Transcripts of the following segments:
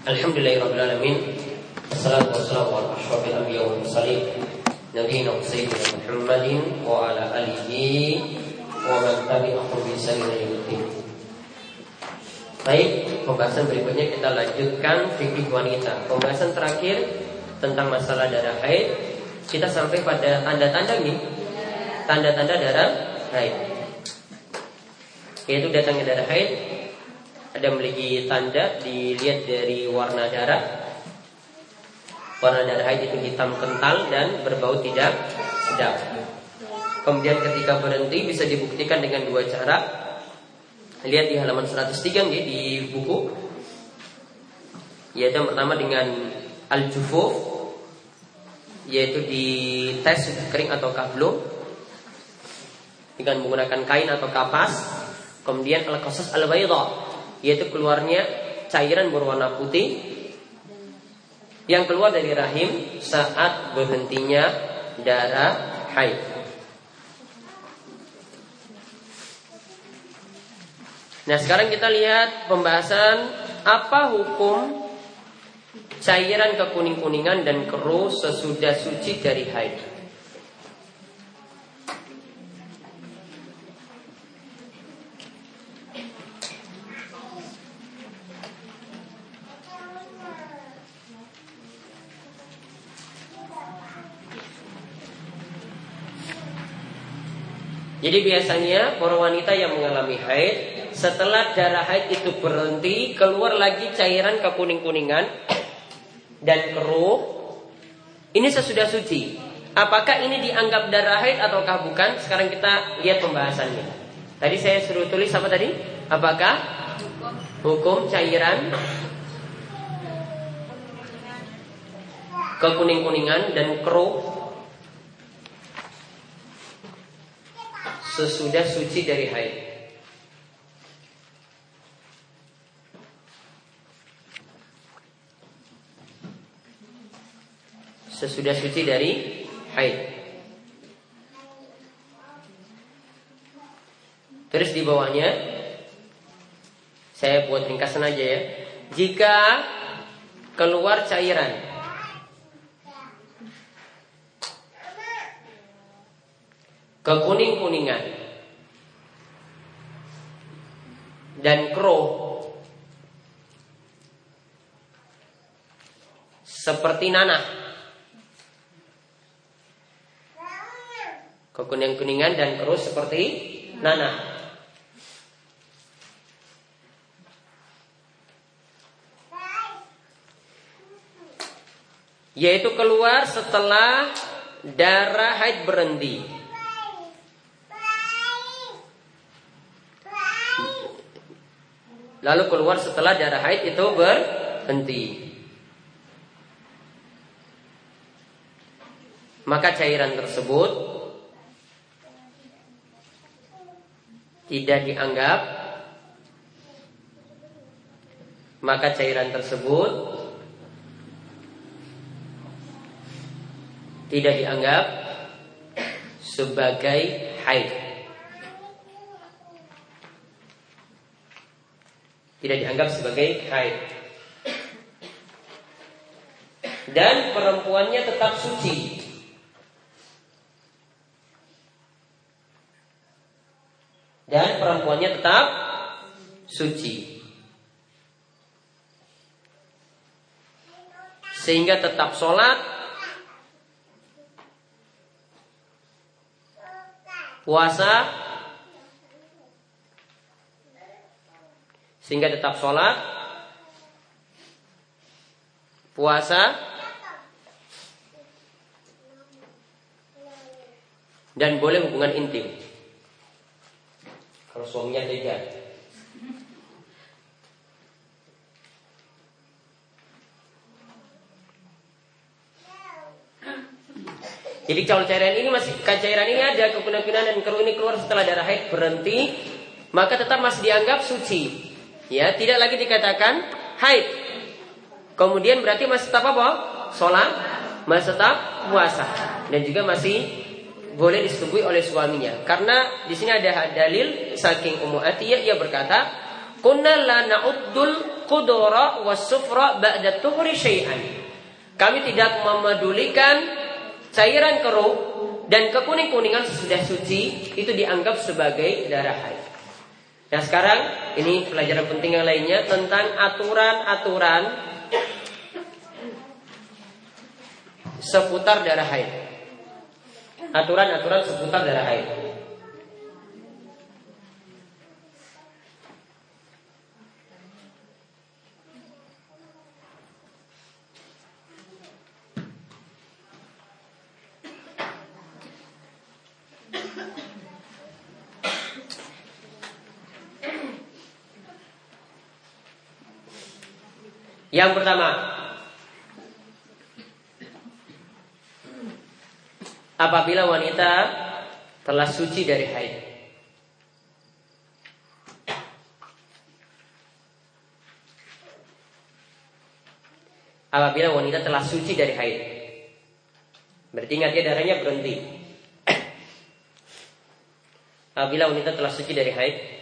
Alhamdulillahirrahmanirrahim Assalatu wassalamu ala ashrafil anbiya wal mursalin Nabiina Sayyidina Muhammadin wa ala alihi wa man tabi'ahum bi ihsanin Baik, pembahasan berikutnya kita lanjutkan fikih wanita. Pembahasan terakhir tentang masalah darah haid, kita sampai pada tanda-tanda nih. Tanda-tanda darah haid. Yaitu datangnya darah haid ada memiliki tanda dilihat dari warna darah. Warna darah itu hitam kental dan berbau tidak sedap. Kemudian ketika berhenti bisa dibuktikan dengan dua cara. Lihat di halaman 103 nih di buku. Yaitu yang pertama dengan al-jufuf yaitu di tes kering atau kablo dengan menggunakan kain atau kapas. Kemudian al-qasas al-bayda yaitu keluarnya cairan berwarna putih yang keluar dari rahim saat berhentinya darah haid. Nah sekarang kita lihat pembahasan apa hukum cairan kekuning-kuningan dan keruh sesudah suci dari haid. Jadi biasanya para wanita yang mengalami haid setelah darah haid itu berhenti keluar lagi cairan kekuning-kuningan dan keruh. Ini sesudah suci. Apakah ini dianggap darah haid ataukah bukan? Sekarang kita lihat pembahasannya. Tadi saya suruh tulis apa tadi? Apakah hukum cairan kekuning-kuningan dan keruh sesudah suci dari haid. Sesudah suci dari haid. Terus di bawahnya saya buat ringkasan aja ya. Jika keluar cairan kekuning-kuningan. Dan kro. Seperti nanah. Kekuning-kuningan dan kro seperti nanah. Yaitu keluar setelah darah haid berhenti lalu keluar setelah darah haid itu berhenti. Maka cairan tersebut tidak dianggap maka cairan tersebut tidak dianggap sebagai haid. Tidak dianggap sebagai haid. Dan perempuannya tetap suci. Dan perempuannya tetap suci. Sehingga tetap sholat Puasa Sehingga tetap sholat. Puasa. Dan boleh hubungan intim. Kalau suaminya tega. Jadi kalau cairan ini masih cairan ini ada kekunan-kunan dan keruh ini keluar setelah darah haid berhenti, maka tetap masih dianggap suci. Ya, tidak lagi dikatakan haid. Kemudian berarti masih tetap apa? Sholat, masih tetap puasa, dan juga masih boleh disetujui oleh suaminya. Karena di sini ada dalil saking Ummu Atiyah ia berkata, "Kunna la na'uddul qudura wasufra ba'da tuhri syai'an. Kami tidak memedulikan cairan keruh dan kekuning-kuningan sesudah suci itu dianggap sebagai darah haid. Nah sekarang ini pelajaran penting yang lainnya tentang aturan-aturan seputar darah haid. Aturan-aturan seputar darah haid. Yang pertama, apabila wanita telah suci dari haid. Apabila wanita telah suci dari haid. Berarti ingat ya darahnya berhenti. Apabila wanita telah suci dari haid,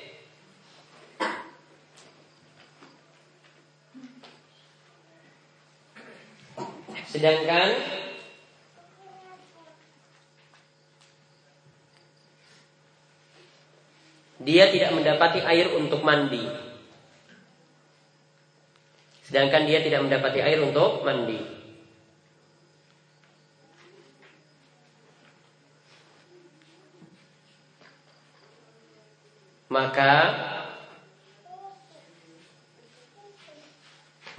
Sedangkan dia tidak mendapati air untuk mandi. Sedangkan dia tidak mendapati air untuk mandi. Maka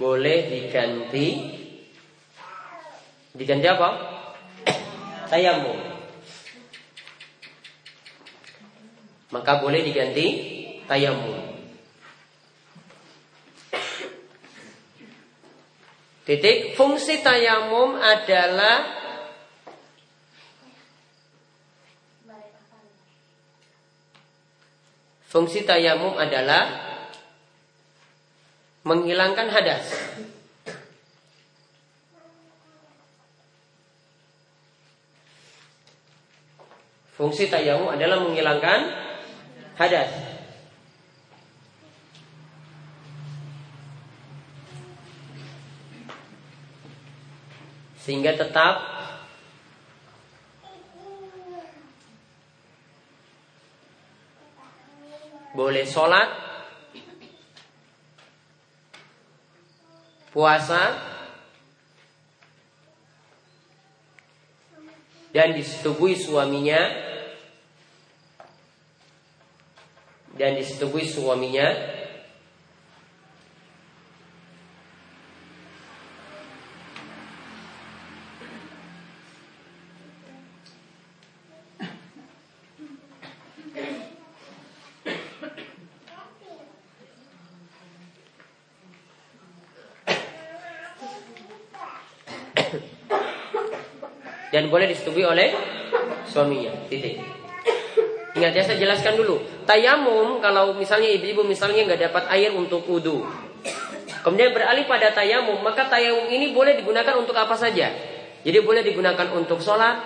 boleh diganti Diganti apa? Tayamum. Maka boleh diganti tayamum. Titik fungsi tayamum adalah Fungsi tayamum adalah menghilangkan hadas. Fungsi tayamum adalah menghilangkan hadas. Sehingga tetap boleh sholat, puasa, dan disetubui suaminya. Dan disetujui suaminya dan boleh disetujui oleh suaminya. Titik. Ingat ya saya jelaskan dulu. Tayamum kalau misalnya ibu-ibu misalnya nggak dapat air untuk wudhu. Kemudian beralih pada tayamum, maka tayamum ini boleh digunakan untuk apa saja. Jadi boleh digunakan untuk sholat,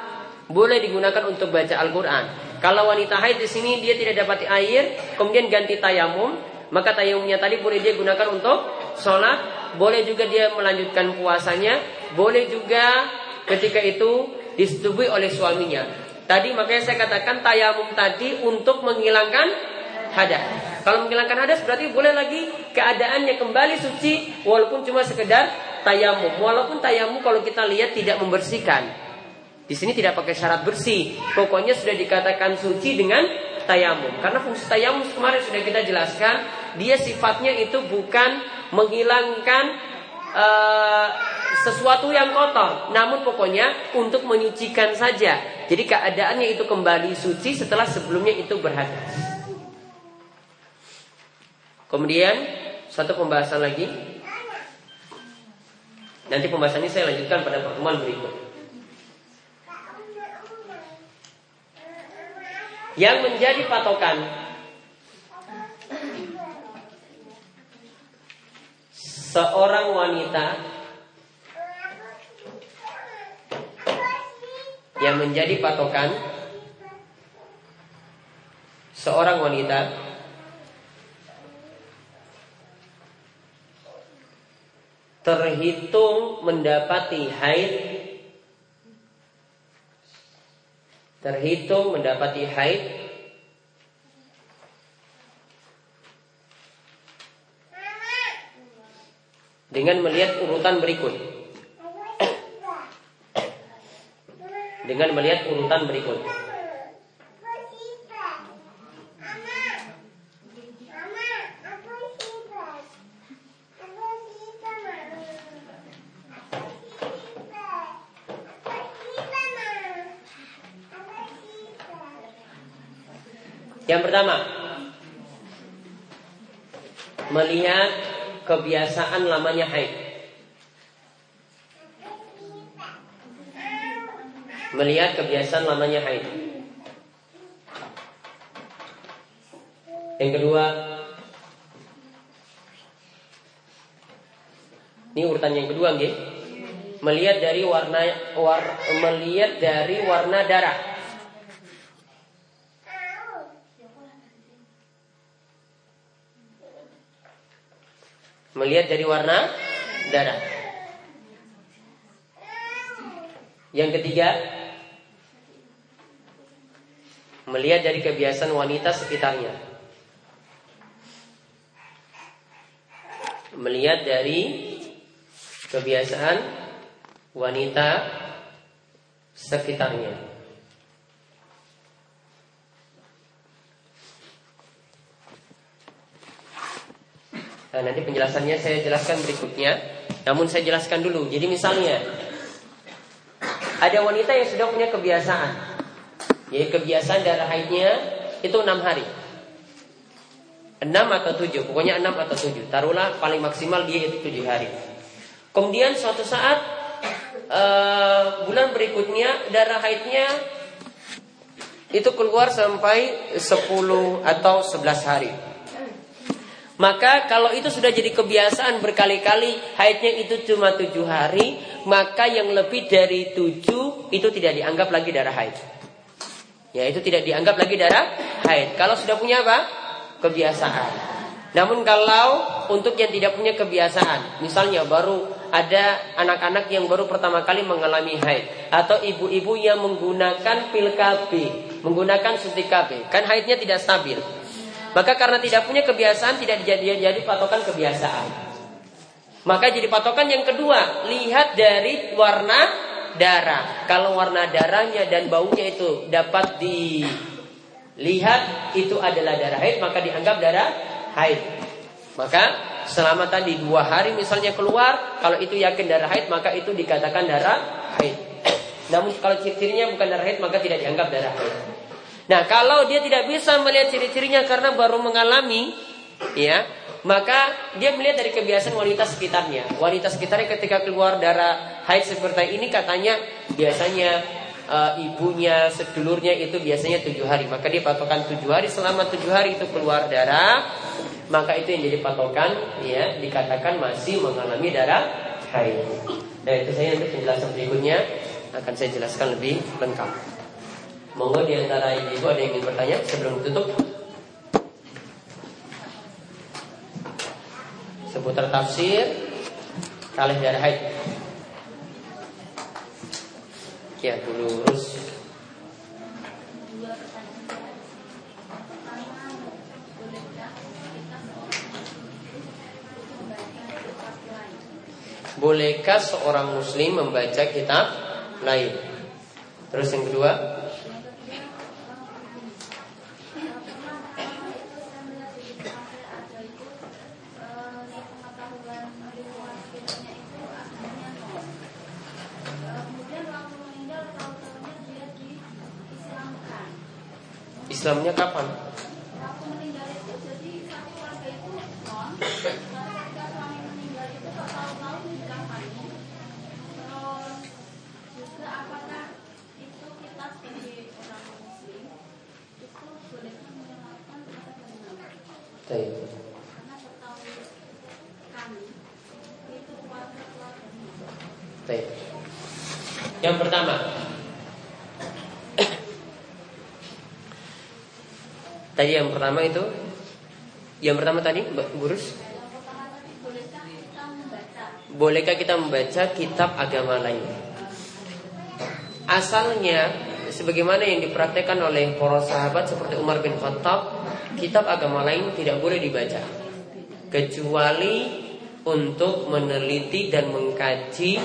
boleh digunakan untuk baca Al-Quran. Kalau wanita haid di sini dia tidak dapat air, kemudian ganti tayamum, maka tayamumnya tadi boleh dia gunakan untuk sholat, boleh juga dia melanjutkan puasanya, boleh juga ketika itu disetujui oleh suaminya. Tadi makanya saya katakan tayamum tadi untuk menghilangkan hadas. Kalau menghilangkan hadas berarti boleh lagi keadaannya kembali suci walaupun cuma sekedar tayamum. Walaupun tayamum kalau kita lihat tidak membersihkan. Di sini tidak pakai syarat bersih. Pokoknya sudah dikatakan suci dengan tayamum. Karena fungsi tayamum kemarin sudah kita jelaskan, dia sifatnya itu bukan menghilangkan uh, sesuatu yang kotor, namun pokoknya untuk menyucikan saja. Jadi keadaannya itu kembali suci setelah sebelumnya itu berhadas. Kemudian satu pembahasan lagi. Nanti pembahasan ini saya lanjutkan pada pertemuan berikut. Yang menjadi patokan seorang wanita yang menjadi patokan seorang wanita terhitung mendapati haid terhitung mendapati haid dengan melihat urutan berikut dengan melihat urutan berikut Yang pertama, melihat kebiasaan lamanya haid. Melihat kebiasaan lamanya haid. Yang kedua, ini urutan yang kedua, nggih. Melihat dari warna war, melihat dari warna darah. Melihat dari warna darah. Yang ketiga, melihat dari kebiasaan wanita sekitarnya. Melihat dari kebiasaan wanita sekitarnya. Nah, nanti penjelasannya saya jelaskan berikutnya. Namun saya jelaskan dulu. Jadi misalnya ada wanita yang sudah punya kebiasaan. Jadi kebiasaan darah haidnya itu enam hari. Enam atau tujuh, pokoknya enam atau tujuh. Taruhlah paling maksimal dia itu tujuh hari. Kemudian suatu saat uh, bulan berikutnya darah haidnya itu keluar sampai 10 atau 11 hari. Maka kalau itu sudah jadi kebiasaan berkali-kali haidnya itu cuma tujuh hari, maka yang lebih dari tujuh itu tidak dianggap lagi darah haid. Ya itu tidak dianggap lagi darah haid. Kalau sudah punya apa? Kebiasaan. Namun kalau untuk yang tidak punya kebiasaan, misalnya baru ada anak-anak yang baru pertama kali mengalami haid atau ibu-ibu yang menggunakan pil KB, menggunakan suntik KB, kan haidnya tidak stabil. Maka karena tidak punya kebiasaan tidak jadi jadi patokan kebiasaan. Maka jadi patokan yang kedua, lihat dari warna darah. Kalau warna darahnya dan baunya itu dapat dilihat itu adalah darah haid, maka dianggap darah haid. Maka selama tadi dua hari misalnya keluar, kalau itu yakin darah haid, maka itu dikatakan darah haid. Namun kalau ciri-cirinya bukan darah haid, maka tidak dianggap darah haid. Nah, kalau dia tidak bisa melihat ciri-cirinya karena baru mengalami, ya, maka dia melihat dari kebiasaan wanita sekitarnya. Wanita sekitarnya ketika keluar darah haid seperti ini katanya biasanya e, ibunya, sedulurnya itu biasanya tujuh hari. Maka dia patokan tujuh hari. Selama tujuh hari itu keluar darah, maka itu yang jadi patokan, ya, dikatakan masih mengalami darah haid. Nah, itu saya nanti penjelasan berikutnya akan saya jelaskan lebih lengkap. Monggo di antara ibu ada yang ingin bertanya sebelum tutup? Seputar tafsir kalih darah haid. Ya, dulu urus Bolehkah seorang muslim membaca kitab lain? Terus yang kedua, Islamnya kapan? Yang pertama, Tadi yang pertama itu Yang pertama tadi Mbak Burus bolehkah kita membaca kitab agama lain? Asalnya sebagaimana yang dipraktekkan oleh para sahabat seperti Umar bin Khattab, kitab agama lain tidak boleh dibaca. Kecuali untuk meneliti dan mengkaji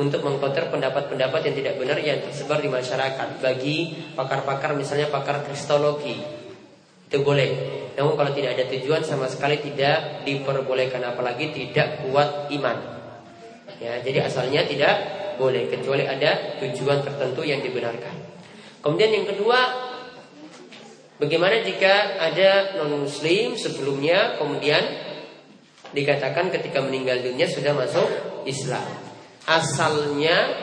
untuk mengkonter pendapat-pendapat yang tidak benar yang tersebar di masyarakat. Bagi pakar-pakar misalnya pakar kristologi itu boleh namun kalau tidak ada tujuan sama sekali tidak diperbolehkan apalagi tidak kuat iman ya jadi asalnya tidak boleh kecuali ada tujuan tertentu yang dibenarkan kemudian yang kedua bagaimana jika ada non muslim sebelumnya kemudian dikatakan ketika meninggal dunia sudah masuk Islam. Asalnya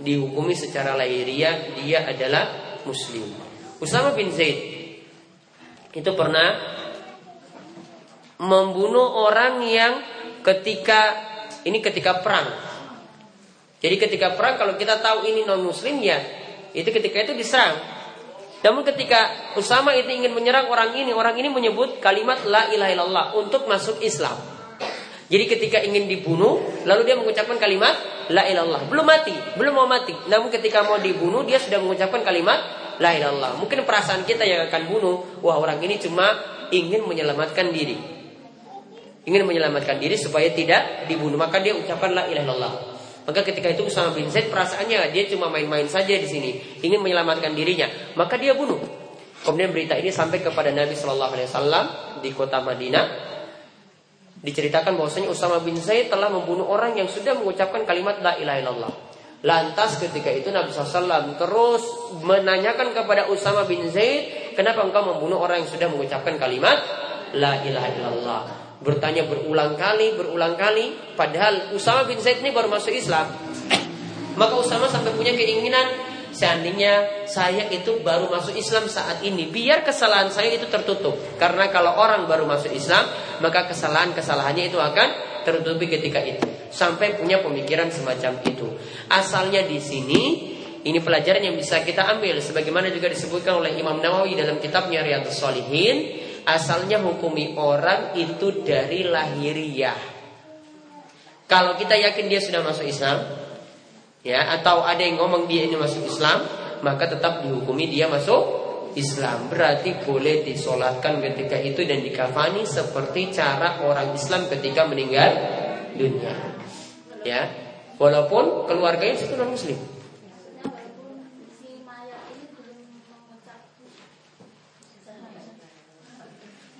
dihukumi secara lahiriah dia adalah muslim. Usama bin Zaid itu pernah membunuh orang yang ketika ini ketika perang. Jadi ketika perang kalau kita tahu ini non muslim ya itu ketika itu diserang. Namun ketika Usama itu ingin menyerang orang ini, orang ini menyebut kalimat la ilaha illallah untuk masuk Islam. Jadi ketika ingin dibunuh, lalu dia mengucapkan kalimat la ilallah. Belum mati, belum mau mati. Namun ketika mau dibunuh, dia sudah mengucapkan kalimat la ilallah. Mungkin perasaan kita yang akan bunuh, wah orang ini cuma ingin menyelamatkan diri. Ingin menyelamatkan diri supaya tidak dibunuh, maka dia ucapkan la ilaha illallah. Maka ketika itu Usama bin Zaid perasaannya dia cuma main-main saja di sini, ingin menyelamatkan dirinya, maka dia bunuh. Kemudian berita ini sampai kepada Nabi Shallallahu Alaihi Wasallam di kota Madinah Diceritakan bahwasanya Usama bin Zaid telah membunuh orang yang sudah mengucapkan kalimat la ilaha illallah. Lantas ketika itu Nabi SAW terus menanyakan kepada Usama bin Zaid, kenapa engkau membunuh orang yang sudah mengucapkan kalimat la ilaha illallah? Bertanya berulang kali, berulang kali, padahal Usama bin Zaid ini baru masuk Islam. Maka Usama sampai punya keinginan Seandainya saya itu baru masuk Islam saat ini, biar kesalahan saya itu tertutup. Karena kalau orang baru masuk Islam, maka kesalahan-kesalahannya itu akan tertutupi ketika itu. Sampai punya pemikiran semacam itu. Asalnya di sini ini pelajaran yang bisa kita ambil sebagaimana juga disebutkan oleh Imam Nawawi dalam kitabnya Riyadhus Shalihin, asalnya hukumi orang itu dari lahiriah. Kalau kita yakin dia sudah masuk Islam, ya atau ada yang ngomong dia ini masuk Islam maka tetap dihukumi dia masuk Islam berarti boleh disolatkan ketika itu dan dikafani seperti cara orang Islam ketika meninggal dunia ya. Walaupun keluarganya itu non Muslim.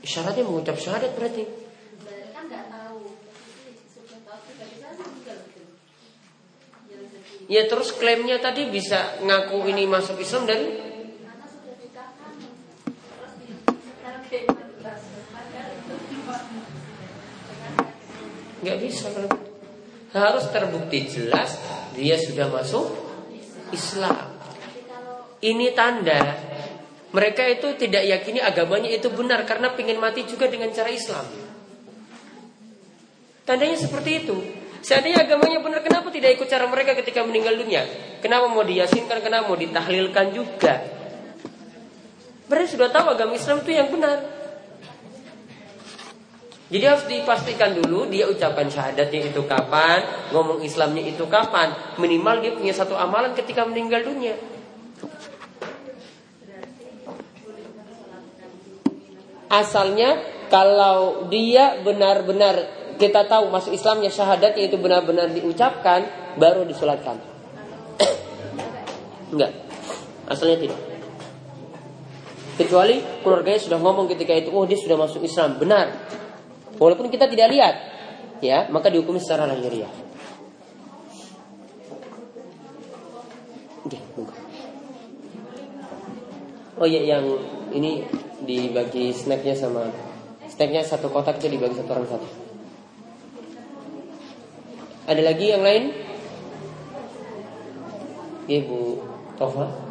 Syaratnya mengucap syahadat berarti. Ya terus klaimnya tadi bisa ngaku ini masuk Islam dan nggak bisa harus terbukti jelas dia sudah masuk Islam. Ini tanda mereka itu tidak yakini agamanya itu benar karena ingin mati juga dengan cara Islam. Tandanya seperti itu. Seandainya agamanya benar, kenapa tidak ikut cara mereka ketika meninggal dunia? Kenapa mau diyasinkan, kenapa mau ditahlilkan juga? Mereka sudah tahu agama Islam itu yang benar. Jadi harus dipastikan dulu dia ucapan syahadatnya itu kapan, ngomong Islamnya itu kapan. Minimal dia punya satu amalan ketika meninggal dunia. Asalnya kalau dia benar-benar kita tahu masuk Islamnya syahadatnya itu benar-benar diucapkan baru disolatkan. Enggak. Asalnya tidak. Kecuali keluarganya sudah ngomong ketika itu, oh dia sudah masuk Islam, benar. Walaupun kita tidak lihat, ya, maka dihukumi secara lahiriah. Oh iya, yang ini dibagi snacknya sama snacknya satu kotak itu dibagi satu orang satu. Ada lagi yang lain? Ibu Tova.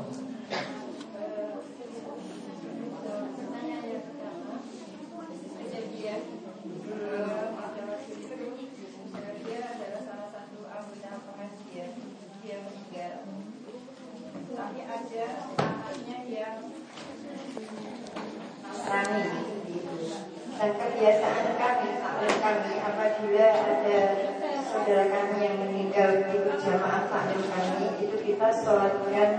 dan kebiasaan kami kami apabila ada saudara kami kita sholatkan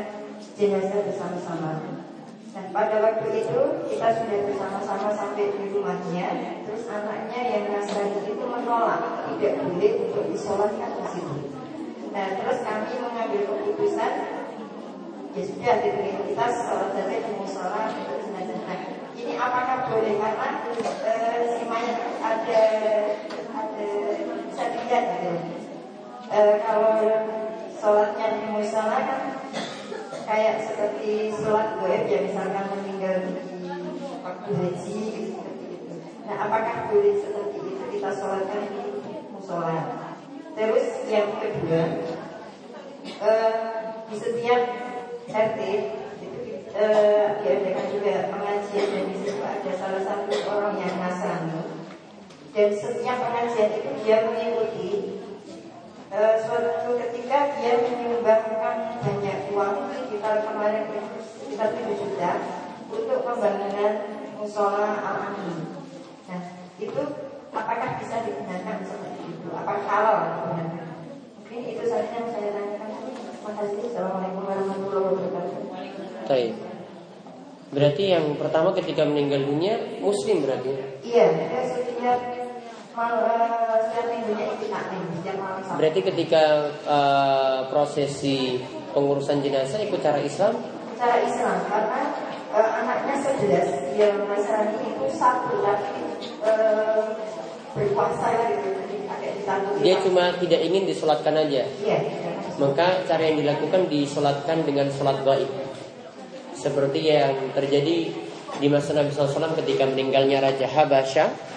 jenazah bersama-sama. Nah pada waktu itu kita sudah bersama-sama sampai di rumahnya, terus anaknya yang Nasrani itu menolak tidak boleh untuk disolatkan di situ. Nah terus kami mengambil keputusan ya sudah diberi kita sholat saja di musola untuk jenazah. Nah ini apakah boleh karena e, si mayat ada ada bisa dilihat gitu. E, kalau sholatnya di musola kan kayak seperti sholat goib ya misalkan meninggal di waktu haji. Nah apakah boleh seperti itu kita sholatkan di musola? Terus yang kedua uh, di setiap RT uh, diadakan juga pengajian dan di ada salah satu orang yang nasrani dan setiap pengajian itu dia mengikuti uh, suatu ketika dia menyumbangkan banyak uang sekitar kemarin sekitar 7 juta untuk pembangunan musola al Nah itu apakah bisa digunakan seperti itu? Apakah halal digunakan? Mungkin itu saja yang saya tanyakan. Terima kasih. Assalamualaikum warahmatullahi wabarakatuh. Baik. Berarti yang pertama ketika meninggal dunia muslim berarti? Iya, setiap Berarti ketika uh, prosesi pengurusan jenazah ikut cara Islam? Cara Islam karena uh, anaknya sebelas yang Nasrani itu satu tapi uh, berpuasa gitu. Dia cuma tidak ingin disolatkan aja. Iya. Maka cara yang dilakukan disolatkan dengan solat gaib. Seperti yang terjadi di masa Nabi SAW ketika meninggalnya Raja Habasyah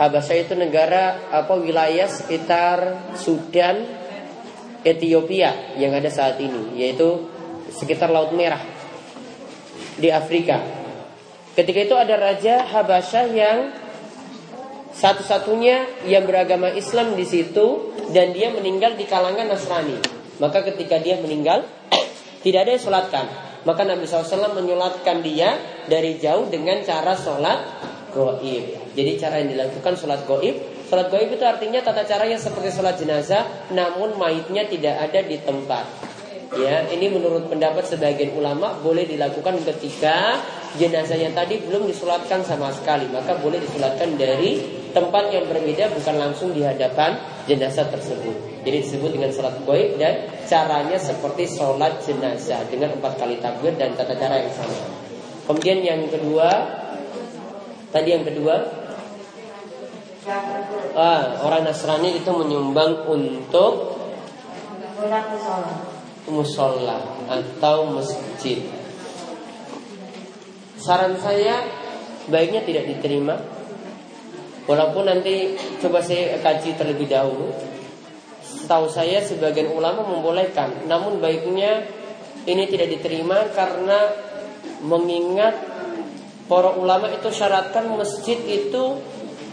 Habasyah itu negara apa wilayah sekitar Sudan, Ethiopia yang ada saat ini, yaitu sekitar Laut Merah di Afrika. Ketika itu ada raja Habasyah yang satu-satunya yang beragama Islam di situ dan dia meninggal di kalangan Nasrani. Maka ketika dia meninggal tidak ada yang sholatkan. Maka Nabi SAW menyolatkan dia dari jauh dengan cara sholat goib. Jadi cara yang dilakukan sholat goib Sholat goib itu artinya tata caranya seperti sholat jenazah Namun mayitnya tidak ada di tempat Ya, ini menurut pendapat sebagian ulama boleh dilakukan ketika jenazahnya tadi belum disolatkan sama sekali, maka boleh disolatkan dari tempat yang berbeda bukan langsung di hadapan jenazah tersebut. Jadi disebut dengan sholat goib dan caranya seperti sholat jenazah dengan empat kali takbir dan tata cara yang sama. Kemudian yang kedua Tadi yang kedua. Ah, Orang Nasrani itu menyumbang untuk Musola Atau masjid. Saran saya Baiknya tidak diterima. Walaupun nanti Coba saya kaji terlebih dahulu. Tahu saya sebagian ulama membolehkan. Namun baiknya Ini tidak diterima karena Mengingat Para ulama itu syaratkan masjid itu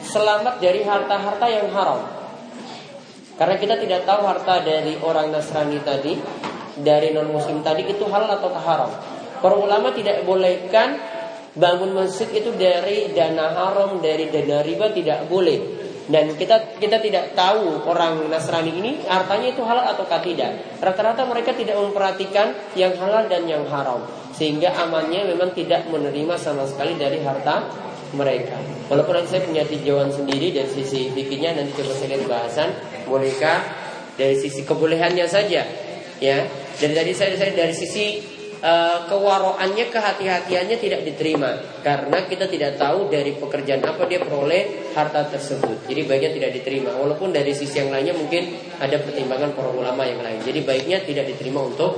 selamat dari harta-harta yang haram. Karena kita tidak tahu harta dari orang Nasrani tadi, dari non muslim tadi itu halal atau haram. Para ulama tidak bolehkan bangun masjid itu dari dana haram, dari dana riba tidak boleh. Dan kita kita tidak tahu orang Nasrani ini hartanya itu halal atau tidak. Rata-rata mereka tidak memperhatikan yang halal dan yang haram sehingga amannya memang tidak menerima sama sekali dari harta mereka. Walaupun nanti saya punya tinjauan sendiri dari sisi fikihnya nanti coba saya lihat bahasan bolehkah dari sisi kebolehannya saja ya. Dari saya, saya dari sisi uh, kewaroannya kehati-hatiannya tidak diterima karena kita tidak tahu dari pekerjaan apa dia peroleh harta tersebut. Jadi baiknya tidak diterima. Walaupun dari sisi yang lainnya mungkin ada pertimbangan para ulama yang lain. Jadi baiknya tidak diterima untuk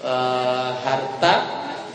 uh, harta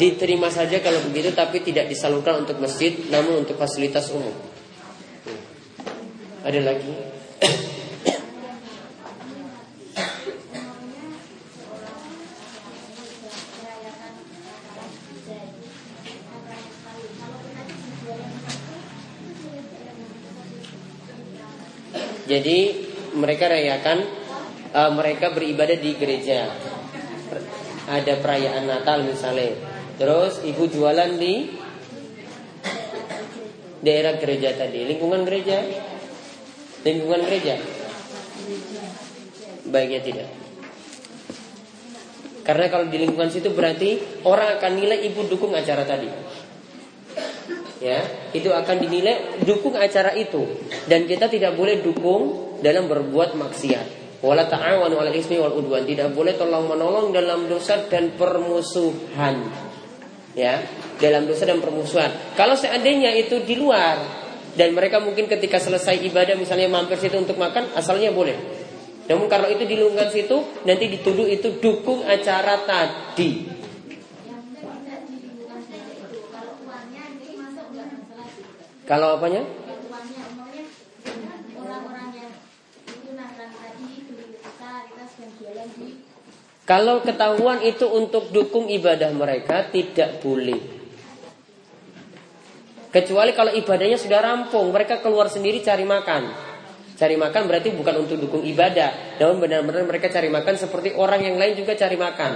Diterima saja kalau begitu tapi tidak disalurkan untuk masjid namun untuk fasilitas umum. Ada lagi? Jadi mereka rayakan uh, mereka beribadah di gereja ada perayaan Natal misalnya. Terus ibu jualan di daerah gereja tadi, lingkungan gereja. Lingkungan gereja. Baiknya tidak. Karena kalau di lingkungan situ berarti orang akan nilai ibu dukung acara tadi. Ya, itu akan dinilai dukung acara itu dan kita tidak boleh dukung dalam berbuat maksiat. Wala ta'awanu 'alal ismi wal udwan. Tidak boleh tolong menolong dalam dosa dan permusuhan. Ya, dalam dosa dan permusuhan. Kalau seandainya itu di luar dan mereka mungkin ketika selesai ibadah misalnya mampir situ untuk makan, asalnya boleh. Namun kalau itu di lingkungan situ nanti dituduh itu dukung acara tadi. Kalau apanya? Kalau ketahuan itu untuk dukung ibadah mereka tidak boleh. Kecuali kalau ibadahnya sudah rampung, mereka keluar sendiri cari makan. Cari makan berarti bukan untuk dukung ibadah, namun benar-benar mereka cari makan seperti orang yang lain juga cari makan.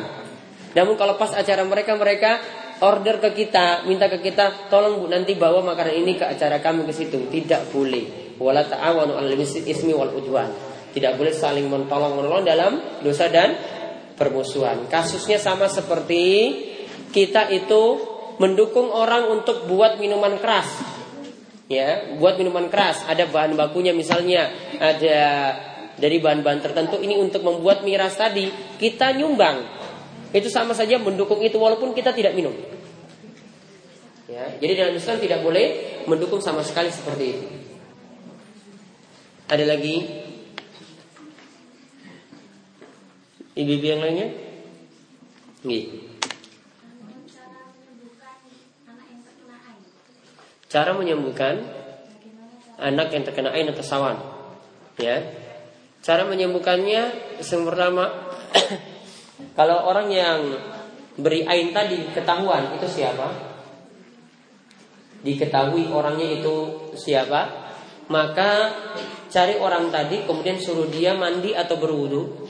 Namun kalau pas acara mereka mereka order ke kita, minta ke kita, tolong Bu nanti bawa makanan ini ke acara kami ke situ. Tidak boleh. Wala ta'awanu 'alal ismi wal udwan. Tidak boleh saling mentolong menolong dalam dosa dan permusuhan. Kasusnya sama seperti kita itu mendukung orang untuk buat minuman keras. Ya, buat minuman keras, ada bahan bakunya misalnya ada dari bahan-bahan tertentu ini untuk membuat miras tadi, kita nyumbang. Itu sama saja mendukung itu walaupun kita tidak minum. Ya, jadi dalam Islam tidak boleh mendukung sama sekali seperti itu. Ada lagi Ibu-ibu yang lainnya? Nggih. Cara menyembuhkan anak yang terkena ain atau sawan. Ya. Cara menyembuhkannya pertama kalau orang yang beri ain tadi ketahuan itu siapa? Diketahui orangnya itu siapa? Maka cari orang tadi kemudian suruh dia mandi atau berwudu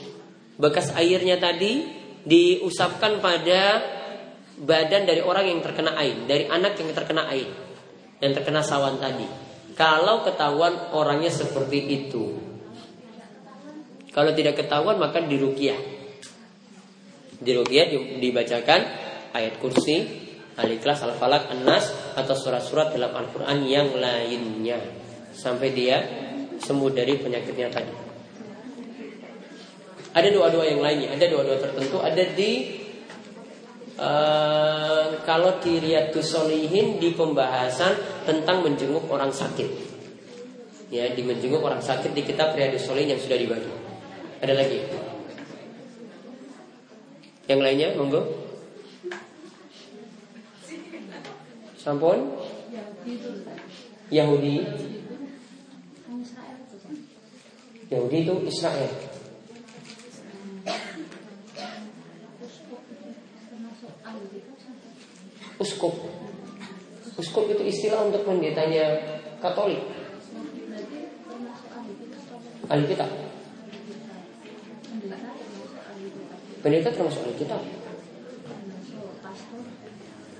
Bekas airnya tadi diusapkan pada badan dari orang yang terkena air, dari anak yang terkena air, yang terkena sawan tadi. Kalau ketahuan orangnya seperti itu. Kalau tidak ketahuan maka dirukiah. Dirukiah dibacakan ayat kursi, al-ikhlas, al-falak, an-nas atau surat-surat dalam Al-Qur'an yang lainnya sampai dia sembuh dari penyakitnya tadi. Ada doa-doa yang lainnya, ada doa-doa tertentu, ada di uh, kalau di Riyadus Solihin di pembahasan tentang menjenguk orang sakit. Ya, di menjenguk orang sakit di kitab Riyadus Solihin yang sudah dibagi. Ada lagi? Yang lainnya, monggo. Sampun? Yahudi. Yahudi itu Israel. Uskup. Uskup itu istilah untuk pendetanya Katolik. Alkitab. Pendeta termasuk Alkitab.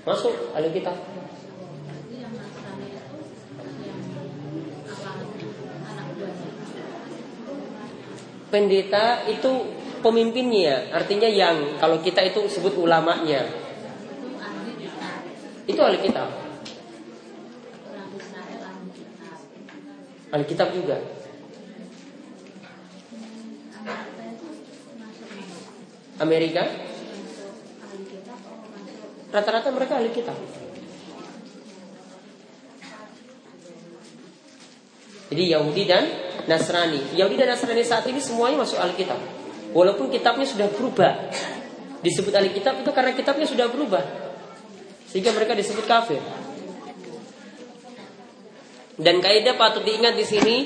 Masuk Alkitab. Pendeta itu pemimpinnya, artinya yang kalau kita itu sebut ulamanya, itu ahli kitab. Ahli kitab juga. Amerika rata-rata mereka ahli kitab. Jadi Yahudi dan Nasrani. Yahudi dan Nasrani saat ini semuanya masuk Alkitab. Walaupun kitabnya sudah berubah. Disebut Alkitab itu karena kitabnya sudah berubah. Sehingga mereka disebut kafir. Dan kaidah patut diingat di sini,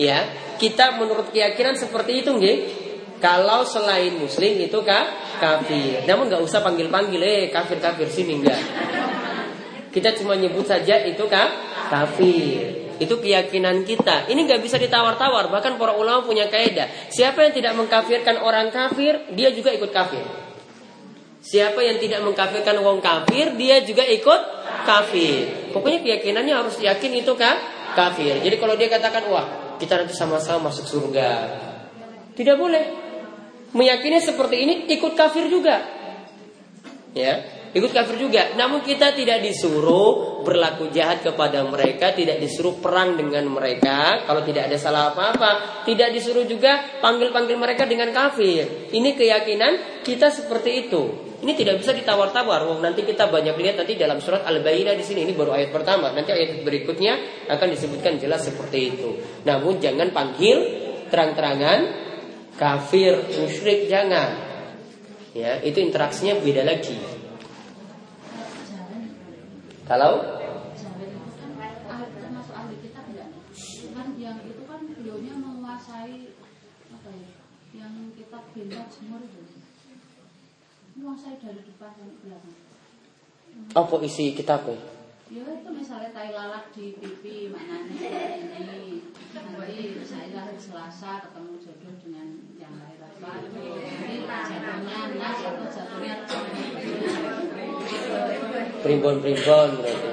ya, kita menurut keyakinan seperti itu, nggih. Kalau selain muslim itu kah kafir. Namun nggak usah panggil-panggil, eh kafir-kafir sini enggak. Kita cuma nyebut saja itu kah kafir. Itu keyakinan kita. Ini nggak bisa ditawar-tawar. Bahkan para ulama punya kaidah. Siapa yang tidak mengkafirkan orang kafir, dia juga ikut kafir. Siapa yang tidak mengkafirkan orang kafir, dia juga ikut kafir. Pokoknya keyakinannya harus yakin itu kan kafir. Jadi kalau dia katakan, wah kita nanti sama-sama masuk surga. Tidak boleh. Meyakini seperti ini ikut kafir juga. Ya, ikut kafir juga. Namun kita tidak disuruh berlaku jahat kepada mereka, tidak disuruh perang dengan mereka kalau tidak ada salah apa-apa, tidak disuruh juga panggil-panggil mereka dengan kafir. Ini keyakinan kita seperti itu. Ini tidak bisa ditawar-tawar. Wong nanti kita banyak lihat nanti dalam surat Al-Baqarah di sini ini baru ayat pertama. Nanti ayat berikutnya akan disebutkan jelas seperti itu. Namun jangan panggil terang-terangan kafir, musyrik jangan. Ya, itu interaksinya beda lagi. Kalau? Kan yang itu kan beliaunya menguasai apa ya? Yang kitab bintang semua itu. Menguasai dari depan sampai belakang. apa isi kitabnya? Ya itu misalnya tai lalat di pipi seperti ini. Nanti saya hari Selasa ketemu jodoh dengan yang lain apa. Jadi jatuhnya nas atau jatuhnya Primbon-primbon berarti.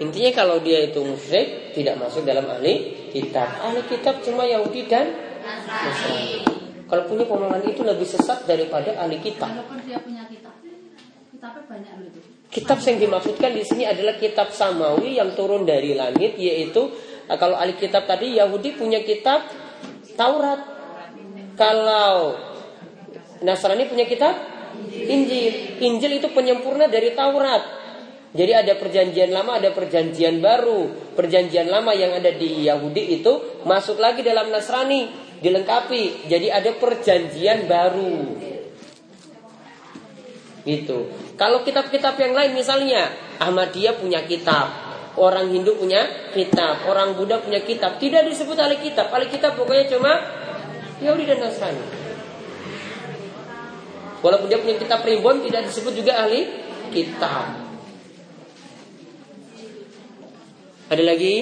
Intinya kalau dia itu musyrik tidak masuk dalam ahli kitab. Ahli kitab cuma Yahudi dan Nasrani. Kalau punya pemahaman itu lebih sesat daripada ahli kitab. Walaupun dia punya kitab, kitabnya banyak loh itu. Kitab yang dimaksudkan di sini adalah kitab samawi yang turun dari langit yaitu nah, kalau ahli kitab tadi Yahudi punya kitab Taurat. Kalau Nasrani punya kitab Injil. Injil itu penyempurna dari Taurat. Jadi ada perjanjian lama, ada perjanjian baru. Perjanjian lama yang ada di Yahudi itu masuk lagi dalam Nasrani, dilengkapi. Jadi ada perjanjian baru. Gitu. Kalau kitab-kitab yang lain misalnya Ahmadiyah punya kitab, orang Hindu punya kitab, orang Buddha punya kitab, tidak disebut ahli kitab. Ahli kitab pokoknya cuma Yahudi dan Nasrani. Walaupun dia punya kitab primbon tidak disebut juga ahli kitab. Ada lagi?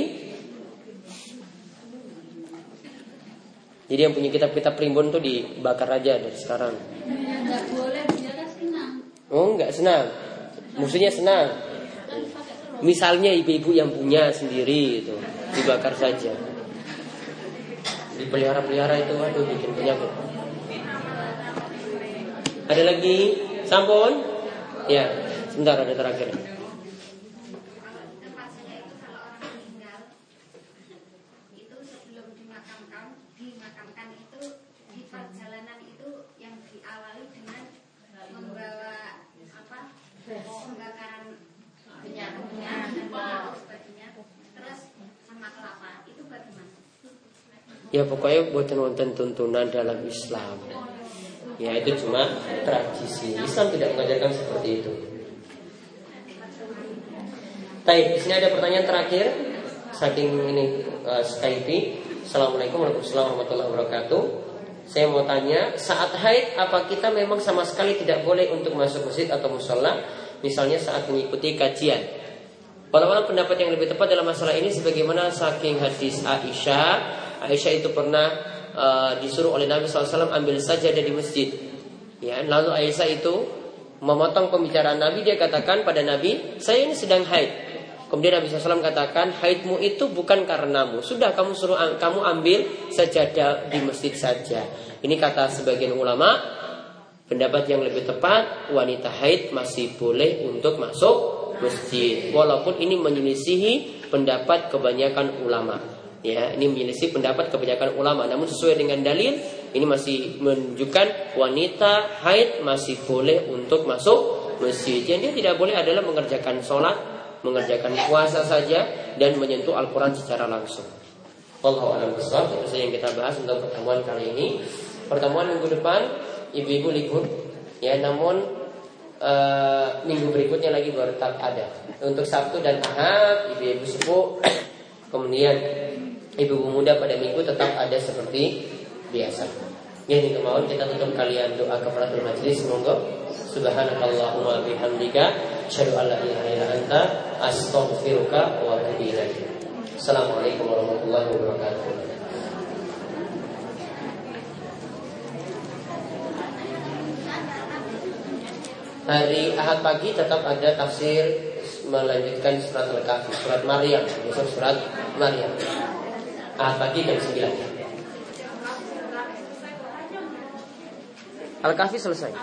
Jadi yang punya kitab-kitab primbon tuh dibakar aja dari sekarang. Enggak boleh dia kan senang. Oh nggak senang. Musuhnya senang. Misalnya ibu-ibu yang punya sendiri itu dibakar saja. Dipelihara-pelihara itu aduh bikin penyakit. Ada lagi? Sampun? Ya, sebentar ada terakhir. Ya pokoknya buat nonton tuntunan dalam Islam. Ya itu cuma tradisi. Islam tidak mengajarkan seperti itu. Baik, di sini ada pertanyaan terakhir. Saking ini uh, Skype. Assalamualaikum warahmatullahi wabarakatuh. Saya mau tanya, saat haid apa kita memang sama sekali tidak boleh untuk masuk masjid atau musola? Misalnya saat mengikuti kajian. Walau pendapat yang lebih tepat dalam masalah ini sebagaimana saking hadis Aisyah. Aisyah itu pernah uh, disuruh oleh Nabi SAW ambil saja dari masjid. Ya, lalu Aisyah itu memotong pembicaraan Nabi dia katakan pada Nabi, saya ini sedang haid. Kemudian Nabi SAW katakan, haidmu itu bukan karenamu. Sudah kamu suruh kamu ambil sajadah di masjid saja. Ini kata sebagian ulama, pendapat yang lebih tepat, wanita haid masih boleh untuk masuk masjid. Walaupun ini menyelisihi pendapat kebanyakan ulama. Ya, ini menyelisih pendapat kebanyakan ulama. Namun sesuai dengan dalil, ini masih menunjukkan wanita haid masih boleh untuk masuk masjid. Yang dia tidak boleh adalah mengerjakan sholat, mengerjakan puasa saja dan menyentuh Al-Quran secara langsung. Allah alam besar itu saja yang kita bahas untuk pertemuan kali ini. Pertemuan minggu depan ibu-ibu libur, ya namun uh, minggu berikutnya lagi baru tak ada. Untuk Sabtu dan Ahad ibu-ibu sepuh, kemudian ibu pemuda pada minggu tetap ada seperti biasa. Yang kemauan kita tutup kalian doa kafaratul majlis Semoga Subhanakallahumma bihamdika asyhadu an ilaha anta astaghfiruka wa atubu. Assalamualaikum warahmatullahi wabarakatuh. Hari Ahad pagi tetap ada tafsir melanjutkan surat Al-Kahfi, surat Maryam, besok surat Maryam. Mahat bagi jam 9 Al-Kahfi selesai.